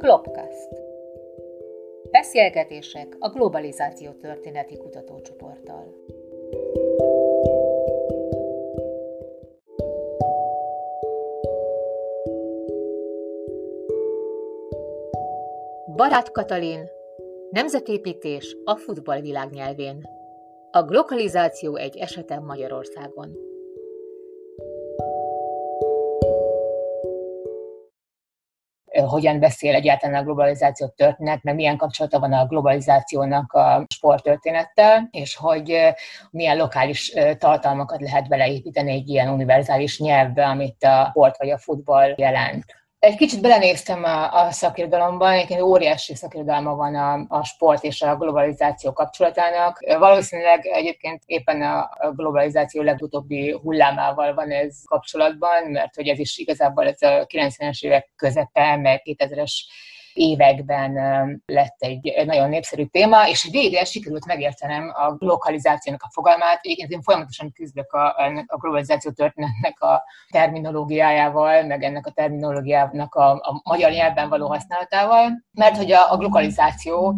Klopkast. Beszélgetések a globalizáció történeti kutatócsoporttal. Barát Katalin, Nemzetépítés a futball világnyelvén. A globalizáció egy esetem Magyarországon. Hogyan beszél egyáltalán a globalizáció történet, meg milyen kapcsolata van a globalizációnak a sporttörténettel, és hogy milyen lokális tartalmakat lehet beleépíteni egy ilyen univerzális nyelvbe, amit a sport vagy a futball jelent. Egy kicsit belenéztem a, a szakirodalomban, egyébként óriási szakirodalma van a, a sport és a globalizáció kapcsolatának. Valószínűleg egyébként éppen a, globalizáció legutóbbi hullámával van ez kapcsolatban, mert hogy ez is igazából ez a 90-es évek közepe, meg 2000-es években lett egy nagyon népszerű téma, és végre sikerült megértenem a lokalizációnak a fogalmát. Egyébként én folyamatosan küzdök a, a globalizáció történetnek a terminológiájával, meg ennek a terminológiának a, a magyar nyelvben való használatával, mert hogy a, a globalizáció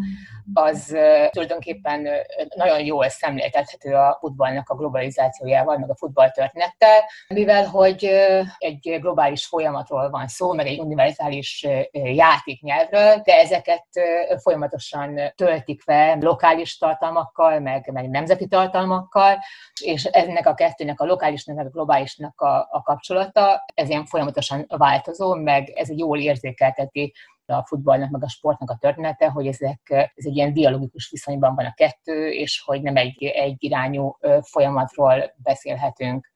az tulajdonképpen nagyon jól szemléltethető a futballnak a globalizációjával, meg a futballtörténettel, mivel hogy egy globális folyamatról van szó, meg egy univerzális játéknyelvről, de ezeket folyamatosan töltik fel lokális tartalmakkal, meg, meg nemzeti tartalmakkal, és ennek a kettőnek, a lokálisnak, meg a globálisnak a, a kapcsolata, ez ilyen folyamatosan változó, meg ez egy jól érzékelteti a futballnak, meg a sportnak a története, hogy ezek, ez egy ilyen dialogikus viszonyban van a kettő, és hogy nem egy, egy irányú folyamatról beszélhetünk.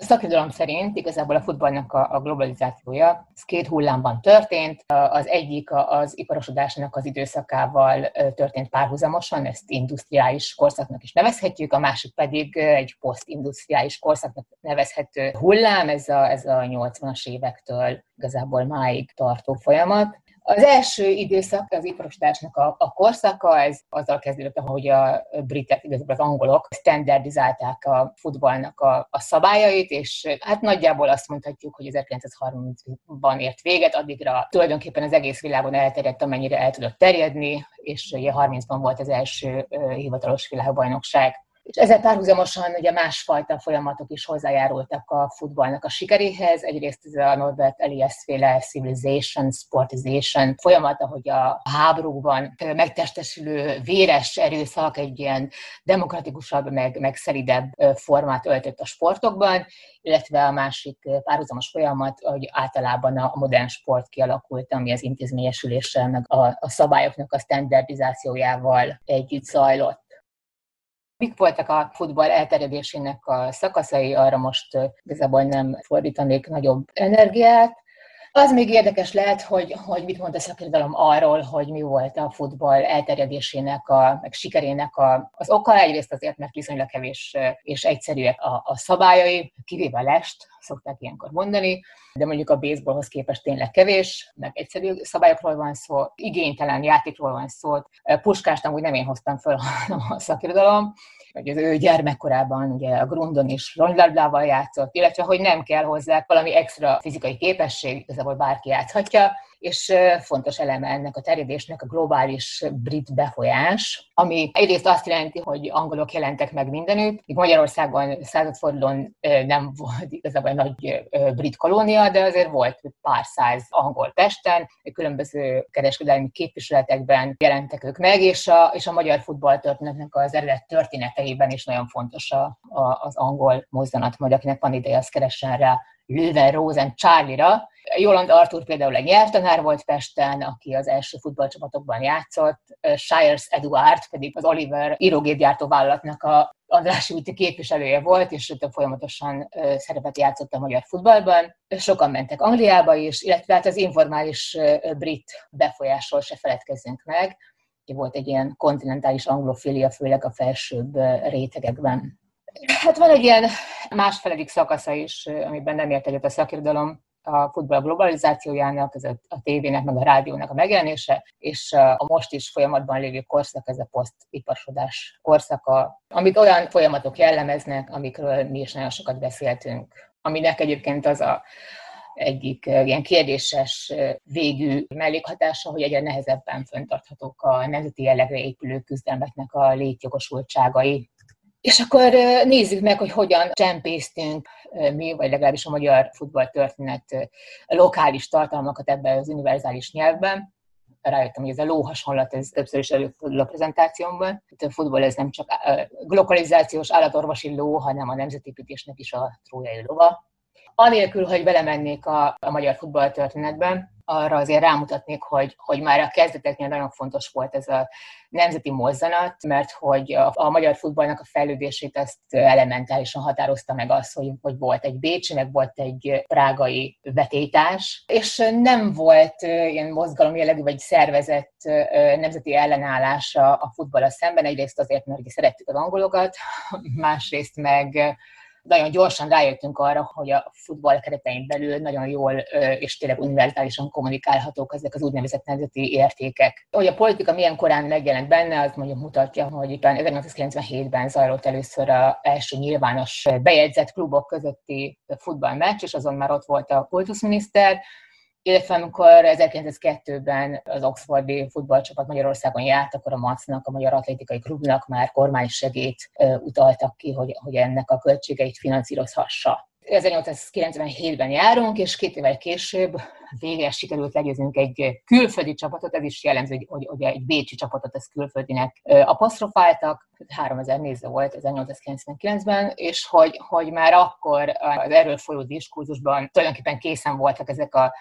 A szakirodalom szerint igazából a futballnak a, a globalizációja ez két hullámban történt. Az egyik az iparosodásnak az időszakával történt párhuzamosan, ezt industriális korszaknak is nevezhetjük, a másik pedig egy posztindustriális korszaknak nevezhető hullám, ez a, ez a 80-as évektől igazából máig tartó folyamat. Az első időszak az iparosításnak a, a korszaka, ez azzal kezdődött, hogy a britek, igazából az angolok standardizálták a futballnak a, a szabályait, és hát nagyjából azt mondhatjuk, hogy 1930-ban ért véget, addigra tulajdonképpen az egész világon elterjedt, amennyire el tudott terjedni, és ugye 30-ban volt az első hivatalos világbajnokság. És ezzel párhuzamosan ugye másfajta folyamatok is hozzájárultak a futballnak a sikeréhez. Egyrészt ez a Norbert Elias féle civilization, sportization folyamat, ahogy a háborúban megtestesülő véres erőszak egy ilyen demokratikusabb, meg, meg szelidebb formát öltött a sportokban, illetve a másik párhuzamos folyamat, hogy általában a modern sport kialakult, ami az intézményesüléssel, meg a, a szabályoknak a standardizációjával együtt zajlott. Mik voltak a futball elterjedésének a szakaszai, arra most igazából nem fordítanék nagyobb energiát. Az még érdekes lehet, hogy, hogy mit mond a szakirodalom arról, hogy mi volt a futball elterjedésének, a, meg sikerének a, az oka. Egyrészt azért, mert viszonylag kevés és egyszerűek a, a szabályai, kivéve lest, szokták ilyenkor mondani, de mondjuk a baseballhoz képest tényleg kevés, meg egyszerű szabályokról van szó, igénytelen játékról van szó. Puskást amúgy nem én hoztam föl, a szakirodalom, hogy az ő gyermekkorában ugye a Grundon is ronylabdával játszott, illetve hogy nem kell hozzá valami extra fizikai képesség, igazából bárki játszhatja, és fontos eleme ennek a terjedésnek a globális brit befolyás, ami egyrészt azt jelenti, hogy angolok jelentek meg mindenütt, míg Magyarországon századfordulón nem volt igazából nagy brit kolónia, de azért volt pár száz angol Pesten, különböző kereskedelmi képviseletekben jelentek ők meg, és a, és a magyar futballtörténetnek az eredet történeteiben is nagyon fontos a, a, az angol mozzanat, majd akinek van ideje, az keressen rá Löwen Rosen Charlie-ra. Joland Arthur például egy nyelvtanár volt Pesten, aki az első futballcsapatokban játszott, Shires Eduard pedig az Oliver írógépgyártó vállalatnak a Andrássy úti képviselője volt, és ő folyamatosan szerepet játszott a magyar futballban. Sokan mentek Angliába is, illetve hát az informális brit befolyásról se feledkezzünk meg. Volt egy ilyen kontinentális anglofília, főleg a felsőbb rétegekben. Hát van egy ilyen másfeledik szakasza is, amiben nem ért egyet a szakirodalom, a futball globalizációjának, ez a, a tévének, meg a rádiónak a megjelenése, és a most is folyamatban lévő korszak, ez a posztiparsodás korszaka, amit olyan folyamatok jellemeznek, amikről mi is nagyon sokat beszéltünk, aminek egyébként az a egyik ilyen kérdéses végű mellékhatása, hogy egyre nehezebben föntarthatók a nemzeti jellegre épülő küzdelmeknek a létjogosultságai. És akkor nézzük meg, hogy hogyan csempésztünk mi, vagy legalábbis a magyar futballtörténet lokális tartalmakat ebben az univerzális nyelvben rájöttem, hogy ez a ló hasonlat, ez többször is előfordul a prezentációmban. A futball ez nem csak globalizációs állatorvosi ló, hanem a nemzetépítésnek is a trójai lova. Anélkül, hogy belemennék a, a magyar futballtörténetben, arra azért rámutatnék, hogy, hogy már a kezdeteknél nagyon fontos volt ez a nemzeti mozzanat, mert hogy a, a magyar futballnak a fejlődését ezt elementálisan határozta meg az, hogy, hogy volt egy Bécsi, meg volt egy prágai vetétás, és nem volt ilyen mozgalom jellegű vagy szervezett nemzeti ellenállása a futball szemben, egyrészt azért, mert szerettük az angolokat, másrészt meg nagyon gyorsan rájöttünk arra, hogy a futball keretein belül nagyon jól és tényleg univerzálisan kommunikálhatók ezek az úgynevezett nemzeti értékek. Hogy a politika milyen korán megjelent benne, az mondjuk mutatja, hogy itt 1997-ben zajlott először a első nyilvános bejegyzett klubok közötti futballmeccs, és azon már ott volt a kultuszminiszter, illetve amikor 1902-ben az Oxfordi futballcsapat Magyarországon járt, akkor a MAC-nak, a Magyar Atlétikai Klubnak már kormánysegét utaltak ki, hogy, hogy ennek a költségeit finanszírozhassa. 1897-ben járunk, és két évvel később végre sikerült legyőznünk egy külföldi csapatot, ez is jellemző, hogy, hogy egy bécsi csapatot ezt külföldinek apostrofáltak, 3000 néző volt 1899-ben, és hogy, hogy már akkor az erről folyó diskurzusban tulajdonképpen készen voltak ezek a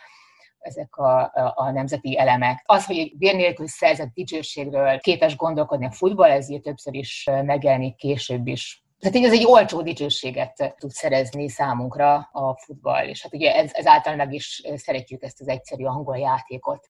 ezek a, a, nemzeti elemek. Az, hogy egy bér nélkül szerzett dicsőségről képes gondolkodni a futball, ez többször is megjelenik később is. Tehát így ez egy olcsó dicsőséget tud szerezni számunkra a futball, és hát ugye ez, ezáltal meg is szeretjük ezt az egyszerű angol játékot.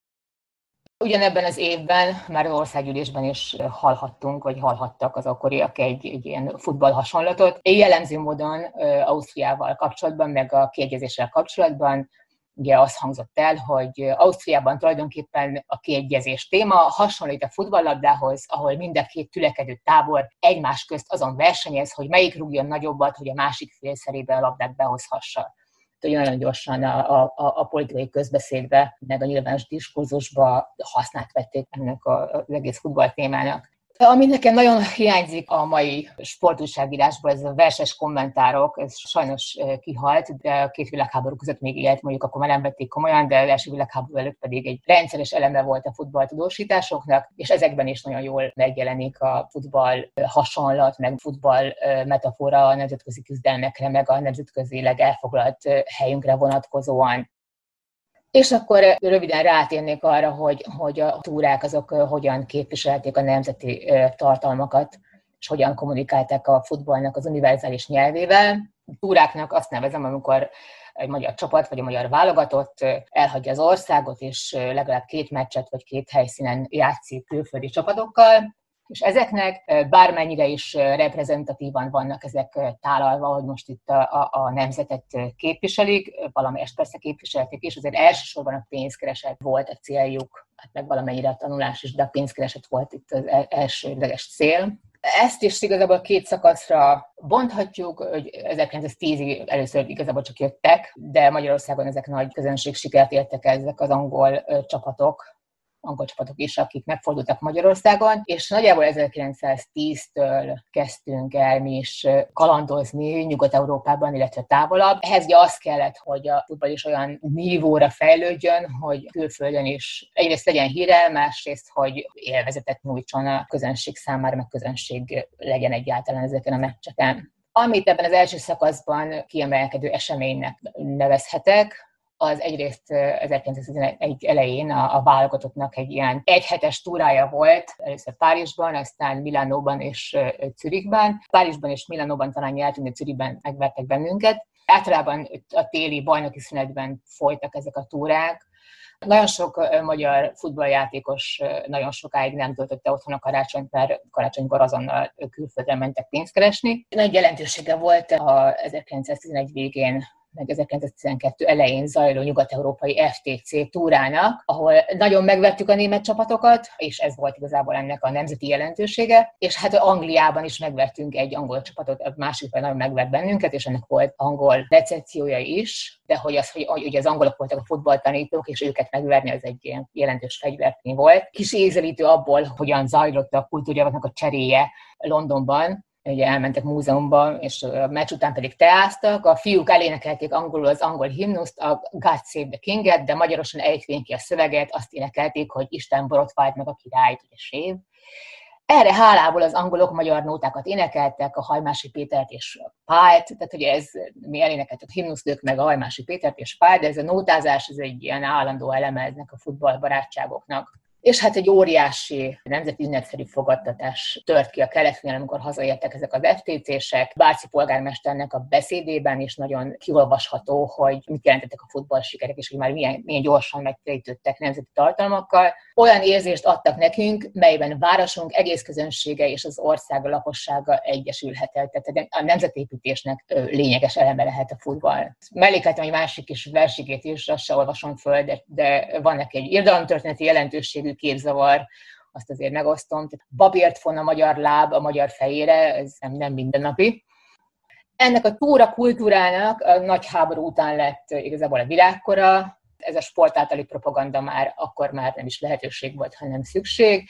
Ugyanebben az évben már az országgyűlésben is hallhattunk, vagy hallhattak az akkoriak egy, egy ilyen futball hasonlatot. Jellemző módon Ausztriával kapcsolatban, meg a kiegyezéssel kapcsolatban ugye az hangzott el, hogy Ausztriában tulajdonképpen a kiegyezés téma hasonlít a futballlabdához, ahol mind a két tülekedő tábor egymás közt azon versenyez, hogy melyik rúgjon nagyobbat, hogy a másik fél szerébe a labdát behozhassa. Hogy nagyon gyorsan a, a, a politikai közbeszédbe, meg a nyilvános diskurzusba használt vették ennek az egész futball témának. Ami nekem nagyon hiányzik a mai sportújságírásból, ez a verses kommentárok, ez sajnos kihalt, de a két világháború között még élt, mondjuk akkor már nem vették komolyan, de az első világháború előtt pedig egy rendszeres eleme volt a futballtudósításoknak, és ezekben is nagyon jól megjelenik a futball hasonlat, meg futball metafora a nemzetközi küzdelmekre, meg a nemzetközileg elfoglalt helyünkre vonatkozóan. És akkor röviden rátérnék arra, hogy, hogy a túrák azok hogyan képviselték a nemzeti tartalmakat, és hogyan kommunikálták a futballnak az univerzális nyelvével. Túráknak azt nevezem, amikor egy magyar csapat vagy a magyar válogatott elhagyja az országot, és legalább két meccset vagy két helyszínen játszik külföldi csapatokkal, és ezeknek bármennyire is reprezentatívan vannak ezek tálalva, hogy most itt a, a, nemzetet képviselik, valamelyest persze képviselték, és azért elsősorban a pénzkereset volt a céljuk, hát meg valamennyire a tanulás is, de a pénzkereset volt itt az e-, elsődleges cél. Ezt is igazából két szakaszra bonthatjuk, hogy 1910-ig először igazából csak jöttek, de Magyarországon ezek nagy közönség sikert értek ezek az angol csapatok, angol csapatok is, akik megfordultak Magyarországon, és nagyjából 1910-től kezdtünk el mi is kalandozni Nyugat-Európában, illetve távolabb. Ehhez ugye az kellett, hogy a futball is olyan nívóra fejlődjön, hogy külföldön is egyrészt legyen híre, másrészt, hogy élvezetet nyújtson a közönség számára, meg közönség legyen egyáltalán ezeken a meccseken. Amit ebben az első szakaszban kiemelkedő eseménynek nevezhetek, az egyrészt 1911 elején a, a válogatottnak egy ilyen egyhetes túrája volt, először Párizsban, aztán Milánóban és Zürichben. Párizsban és Milánóban talán nyertünk, de Zürichben megvertek bennünket. Általában a téli bajnoki szünetben folytak ezek a túrák, nagyon sok magyar futballjátékos nagyon sokáig nem töltötte otthon a karácsonyt, mert karácsonykor azonnal külföldre mentek pénzt keresni. Nagy jelentősége volt a 1911 végén meg 1912 elején zajló nyugat-európai FTC túrának, ahol nagyon megvettük a német csapatokat, és ez volt igazából ennek a nemzeti jelentősége, és hát Angliában is megvettünk egy angol csapatot, a másik nagyon megvett bennünket, és ennek volt angol recepciója is, de hogy az, hogy, hogy az angolok voltak a futballtanítók, és őket megverni az egy ilyen jelentős fegyvertény volt. Kis ézelítő abból, hogyan zajlott a kultúrjavaknak a cseréje Londonban, ugye elmentek múzeumba, és a meccs után pedig teáztak. A fiúk elénekelték angolul az angol himnuszt, a God Save the King-et, de magyarosan ejtvén ki a szöveget, azt énekelték, hogy Isten borotvált meg a királyt, ugye sév. Erre hálából az angolok magyar nótákat énekeltek, a Hajmási Pétert és Pált, tehát ugye ez, mi elénekeltük himnuszt, meg a Hajmási Pétert és Pált, de ez a nótázás, ez egy ilyen állandó eleme eznek a futballbarátságoknak. És hát egy óriási nemzeti ünnepszerű fogadtatás tört ki a keletnél, amikor hazaértek ezek az FTC-sek. Bárci polgármesternek a beszédében is nagyon kiolvasható, hogy mit jelentettek a futball sikerek, és hogy már milyen, milyen gyorsan megtérítődtek nemzeti tartalmakkal. Olyan érzést adtak nekünk, melyben városunk egész közönsége és az ország lakossága egyesülhet el. Tehát a nemzetépítésnek lényeges eleme lehet a futball. Mellékeltem egy másik kis versigét is, azt se olvasom föl, de, de van neki egy irodalomtörténeti jelentőségű jellegű képzavar, azt azért megosztom. Babért von a magyar láb a magyar fejére, ez nem, nem mindennapi. Ennek a túra kultúrának a nagy háború után lett igazából a világkora, ez a sport propaganda már akkor már nem is lehetőség volt, hanem szükség,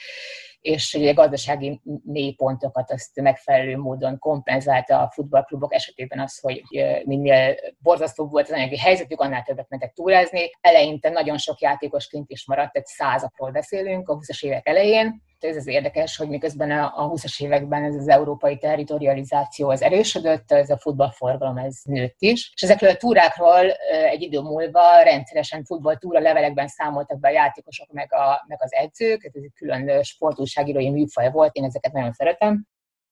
és ugye gazdasági mélypontokat azt megfelelő módon kompenzálta a futballklubok esetében az, hogy minél borzasztóbb volt az anyagi helyzetük, annál többet mentek túrázni. Eleinte nagyon sok játékos kint is maradt, egy százakról beszélünk a 20-as évek elején, ez az érdekes, hogy miközben a 20-as években ez az európai territorializáció az erősödött, ez a futballforgalom ez nőtt is. És ezekről a túrákról egy idő múlva rendszeresen futballtúra levelekben számoltak be a játékosok meg, a, meg az edzők, ez egy külön sportúságírói műfaj volt, én ezeket nagyon szeretem.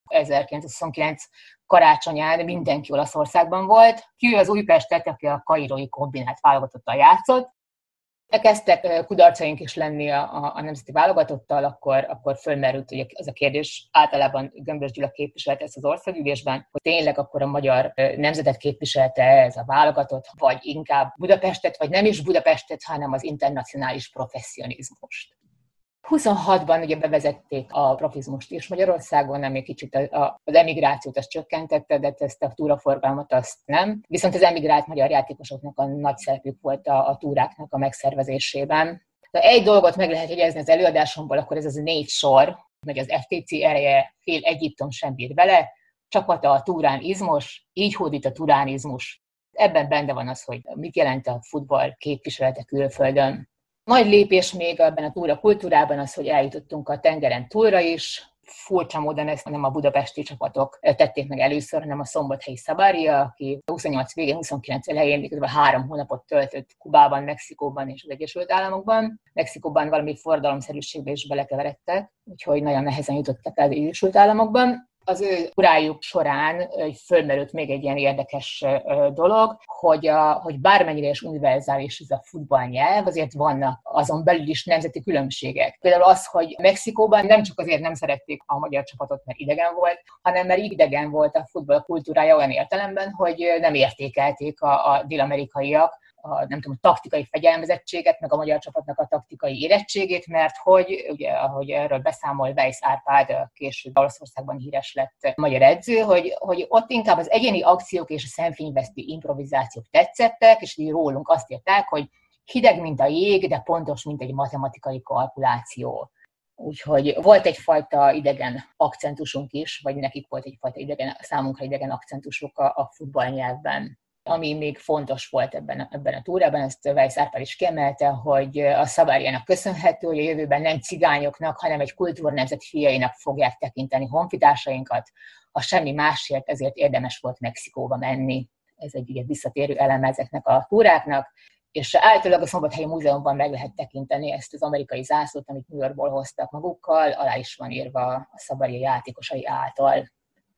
1929 karácsonyán mindenki Olaszországban volt. Ki az Újpestet, aki a kairói kombinált válogatottal játszott, Kezdtek kudarcaink is lenni a, a, a nemzeti válogatottal, akkor, akkor fölmerült ugye az a kérdés, általában Gömbös Gyula képviselte ezt az országgyűlésben, hogy tényleg akkor a magyar nemzetet képviselte ez a válogatott, vagy inkább Budapestet, vagy nem is Budapestet, hanem az internacionális professzionizmust. 26-ban ugye bevezették a profizmust is Magyarországon, ami kicsit a, a, az emigrációt azt csökkentette, de ezt a túraforgalmat azt nem. Viszont az emigrált magyar játékosoknak a nagy szerepük volt a, a túráknak a megszervezésében. Ha egy dolgot meg lehet jegyezni az előadásomból, akkor ez az négy sor, hogy az FTC ereje fél Egyiptom sem bír vele, csapata a turánizmus, így hódít a turánizmus. Ebben benne van az, hogy mit jelent a futball képviselete külföldön. Nagy lépés még ebben a túra kultúrában az, hogy eljutottunk a tengeren túlra is, furcsa módon ezt nem a budapesti csapatok tették meg először, hanem a szombathelyi Szabária, aki 28 végén, 29 elején miközben három hónapot töltött Kubában, Mexikóban és az Egyesült Államokban. Mexikóban valami forradalomszerűségbe is belekeveredtek, úgyhogy nagyon nehezen jutottak el az Egyesült Államokban az ő urájuk során fölmerült még egy ilyen érdekes dolog, hogy, a, hogy bármennyire is univerzális ez a futballnyelv, azért vannak azon belül is nemzeti különbségek. Például az, hogy Mexikóban nem csak azért nem szerették a magyar csapatot, mert idegen volt, hanem mert idegen volt a futball kultúrája olyan értelemben, hogy nem értékelték a, a dél-amerikaiak a, nem tudom, a taktikai fegyelmezettséget, meg a magyar csapatnak a taktikai érettségét, mert hogy, ugye, ahogy erről beszámol Weiss Árpád, később Olaszországban híres lett magyar edző, hogy, hogy ott inkább az egyéni akciók és a szemfényvesztő improvizációk tetszettek, és így rólunk azt írták, hogy hideg, mint a jég, de pontos, mint egy matematikai kalkuláció. Úgyhogy volt egyfajta idegen akcentusunk is, vagy nekik volt egyfajta idegen, számunkra idegen akcentusuk a, a futballnyelvben ami még fontos volt ebben, ebben a túrában, ezt Weiss Árpád is kiemelte, hogy a szabályának köszönhető, hogy a jövőben nem cigányoknak, hanem egy kultúrnemzet fiainak fogják tekinteni honfitársainkat, ha semmi másért, ezért érdemes volt Mexikóba menni. Ez egy ugye visszatérő eleme ezeknek a túráknak, és általában a Szombathelyi Múzeumban meg lehet tekinteni ezt az amerikai zászlót, amit New Yorkból hoztak magukkal, alá is van írva a szabály játékosai által.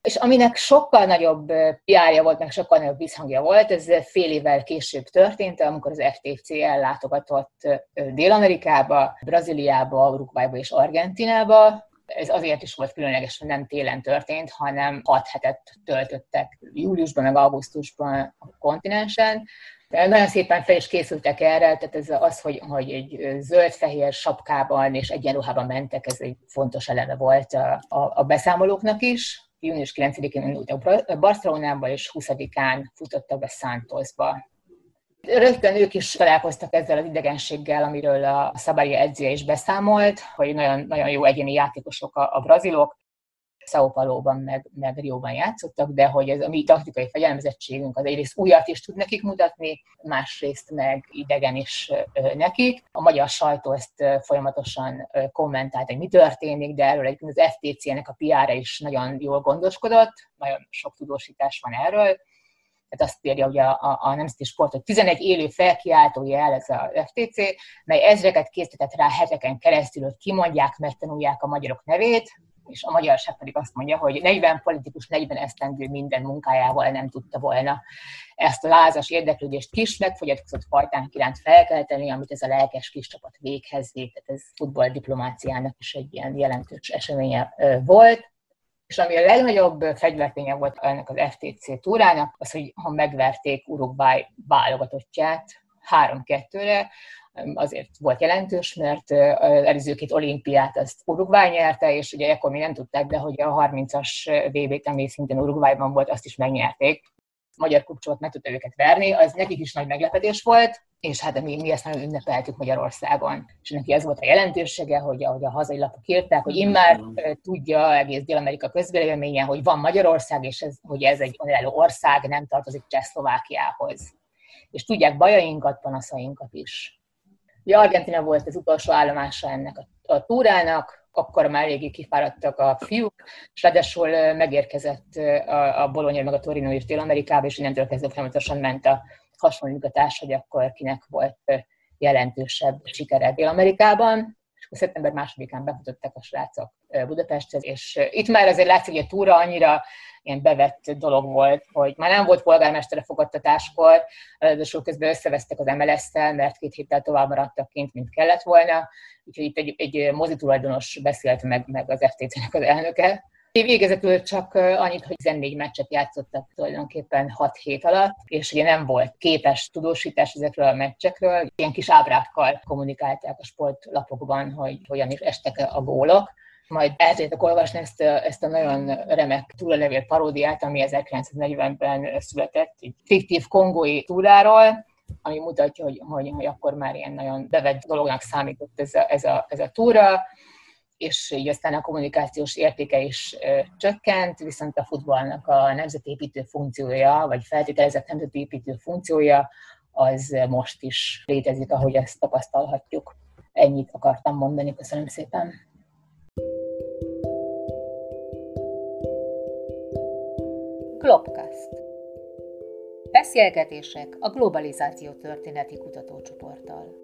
És aminek sokkal nagyobb piárja volt, meg sokkal nagyobb visszhangja volt, ez fél évvel később történt, amikor az FTC ellátogatott Dél-Amerikába, Brazíliába, Uruguayba és Argentinába. Ez azért is volt különleges, hogy nem télen történt, hanem hat hetet töltöttek júliusban, meg augusztusban a kontinensen, nagyon szépen fel is készültek erre, tehát ez az, hogy, hogy egy zöld-fehér sapkában és egyenruhában mentek, ez egy fontos eleme volt a, a, a beszámolóknak is. Június 9-én indultak Barcelonába, és 20-án futottak be Santosba. Rögtön ők is találkoztak ezzel az idegenséggel, amiről a Szabári edzője is beszámolt, hogy nagyon, nagyon jó egyéni játékosok a, a brazilok, Sao Paulo-ban, meg, meg Rióban játszottak, de hogy ez a mi taktikai fegyelmezettségünk az egyrészt újat is tud nekik mutatni, másrészt meg idegen is nekik. A magyar sajtó ezt folyamatosan kommentált, hogy mi történik, de erről egyébként az FTC-nek a PR-e is nagyon jól gondoskodott, nagyon sok tudósítás van erről. Tehát azt írja ugye a, a, a Nemzeti Sport, hogy 11 élő felkiáltó jel ez a FTC, mely ezreket készített rá heteken keresztül, hogy kimondják, megtanulják a magyarok nevét, és a magyarság pedig azt mondja, hogy 40 politikus 40 esztendő minden munkájával nem tudta volna ezt a lázas érdeklődést kis megfogyatkozott fajtán iránt felkelteni, amit ez a lelkes kis csapat véghez vét. Tehát ez futballdiplomáciának is egy ilyen jelentős eseménye volt. És ami a legnagyobb fegyverténye volt ennek az FTC túrának, az, hogy ha megverték Uruguay válogatottját 3-2-re, azért volt jelentős, mert az előző két olimpiát azt Uruguay nyerte, és ugye ekkor még nem tudták, de hogy a 30-as VB-t, ami szintén Uruguayban volt, azt is megnyerték. A magyar kupcsot meg tudta őket verni, az nekik is nagy meglepetés volt, és hát mi, mi ezt nagyon ünnepeltük Magyarországon. És neki ez volt a jelentősége, hogy ahogy a hazai lapok írták, hogy immár tudja egész Dél-Amerika közvéleménye, hogy van Magyarország, és ez, hogy ez egy önálló ország, nem tartozik Csehszlovákiához. És tudják bajainkat, panaszainkat is. Ugye Argentina volt az utolsó állomása ennek a, a túrának, akkor már eléggé kifáradtak a fiúk, és ráadásul megérkezett a, a Bologna meg a Torino is Dél-Amerikába, és innentől kezdve folyamatosan ment a hasonlítgatás, hogy akkor kinek volt jelentősebb sikere Dél-Amerikában. És akkor szeptember másodikán befutottak a srácok Budapesthez, és itt már azért látszik, hogy a túra annyira ilyen bevett dolog volt, hogy már nem volt polgármestere fogadtatáskor, ráadásul közben összevesztek az MLS-tel, mert két héttel tovább maradtak kint, mint kellett volna, úgyhogy itt egy, egy mozitulajdonos beszélt meg, meg az FTC-nek az elnöke, Végezetül csak annyit, hogy 14 meccset játszottak tulajdonképpen 6 hét alatt, és ugye nem volt képes tudósítás ezekről a meccsekről. Ilyen kis ábrákkal kommunikálták a sportlapokban, hogy hogyan is estek a gólok majd el tudjátok olvasni ezt, ezt a nagyon remek túlalevél paródiát, ami 1940-ben született, egy fiktív kongói túráról, ami mutatja, hogy, hogy, hogy akkor már ilyen nagyon bevett dolognak számított ez a, ez a, ez a túra, és így aztán a kommunikációs értéke is ö, csökkent, viszont a futballnak a nemzetépítő funkciója, vagy feltételezett nemzetépítő funkciója, az most is létezik, ahogy ezt tapasztalhatjuk. Ennyit akartam mondani, köszönöm szépen. Globcast. Beszélgetések a globalizáció történeti kutatócsoporttal.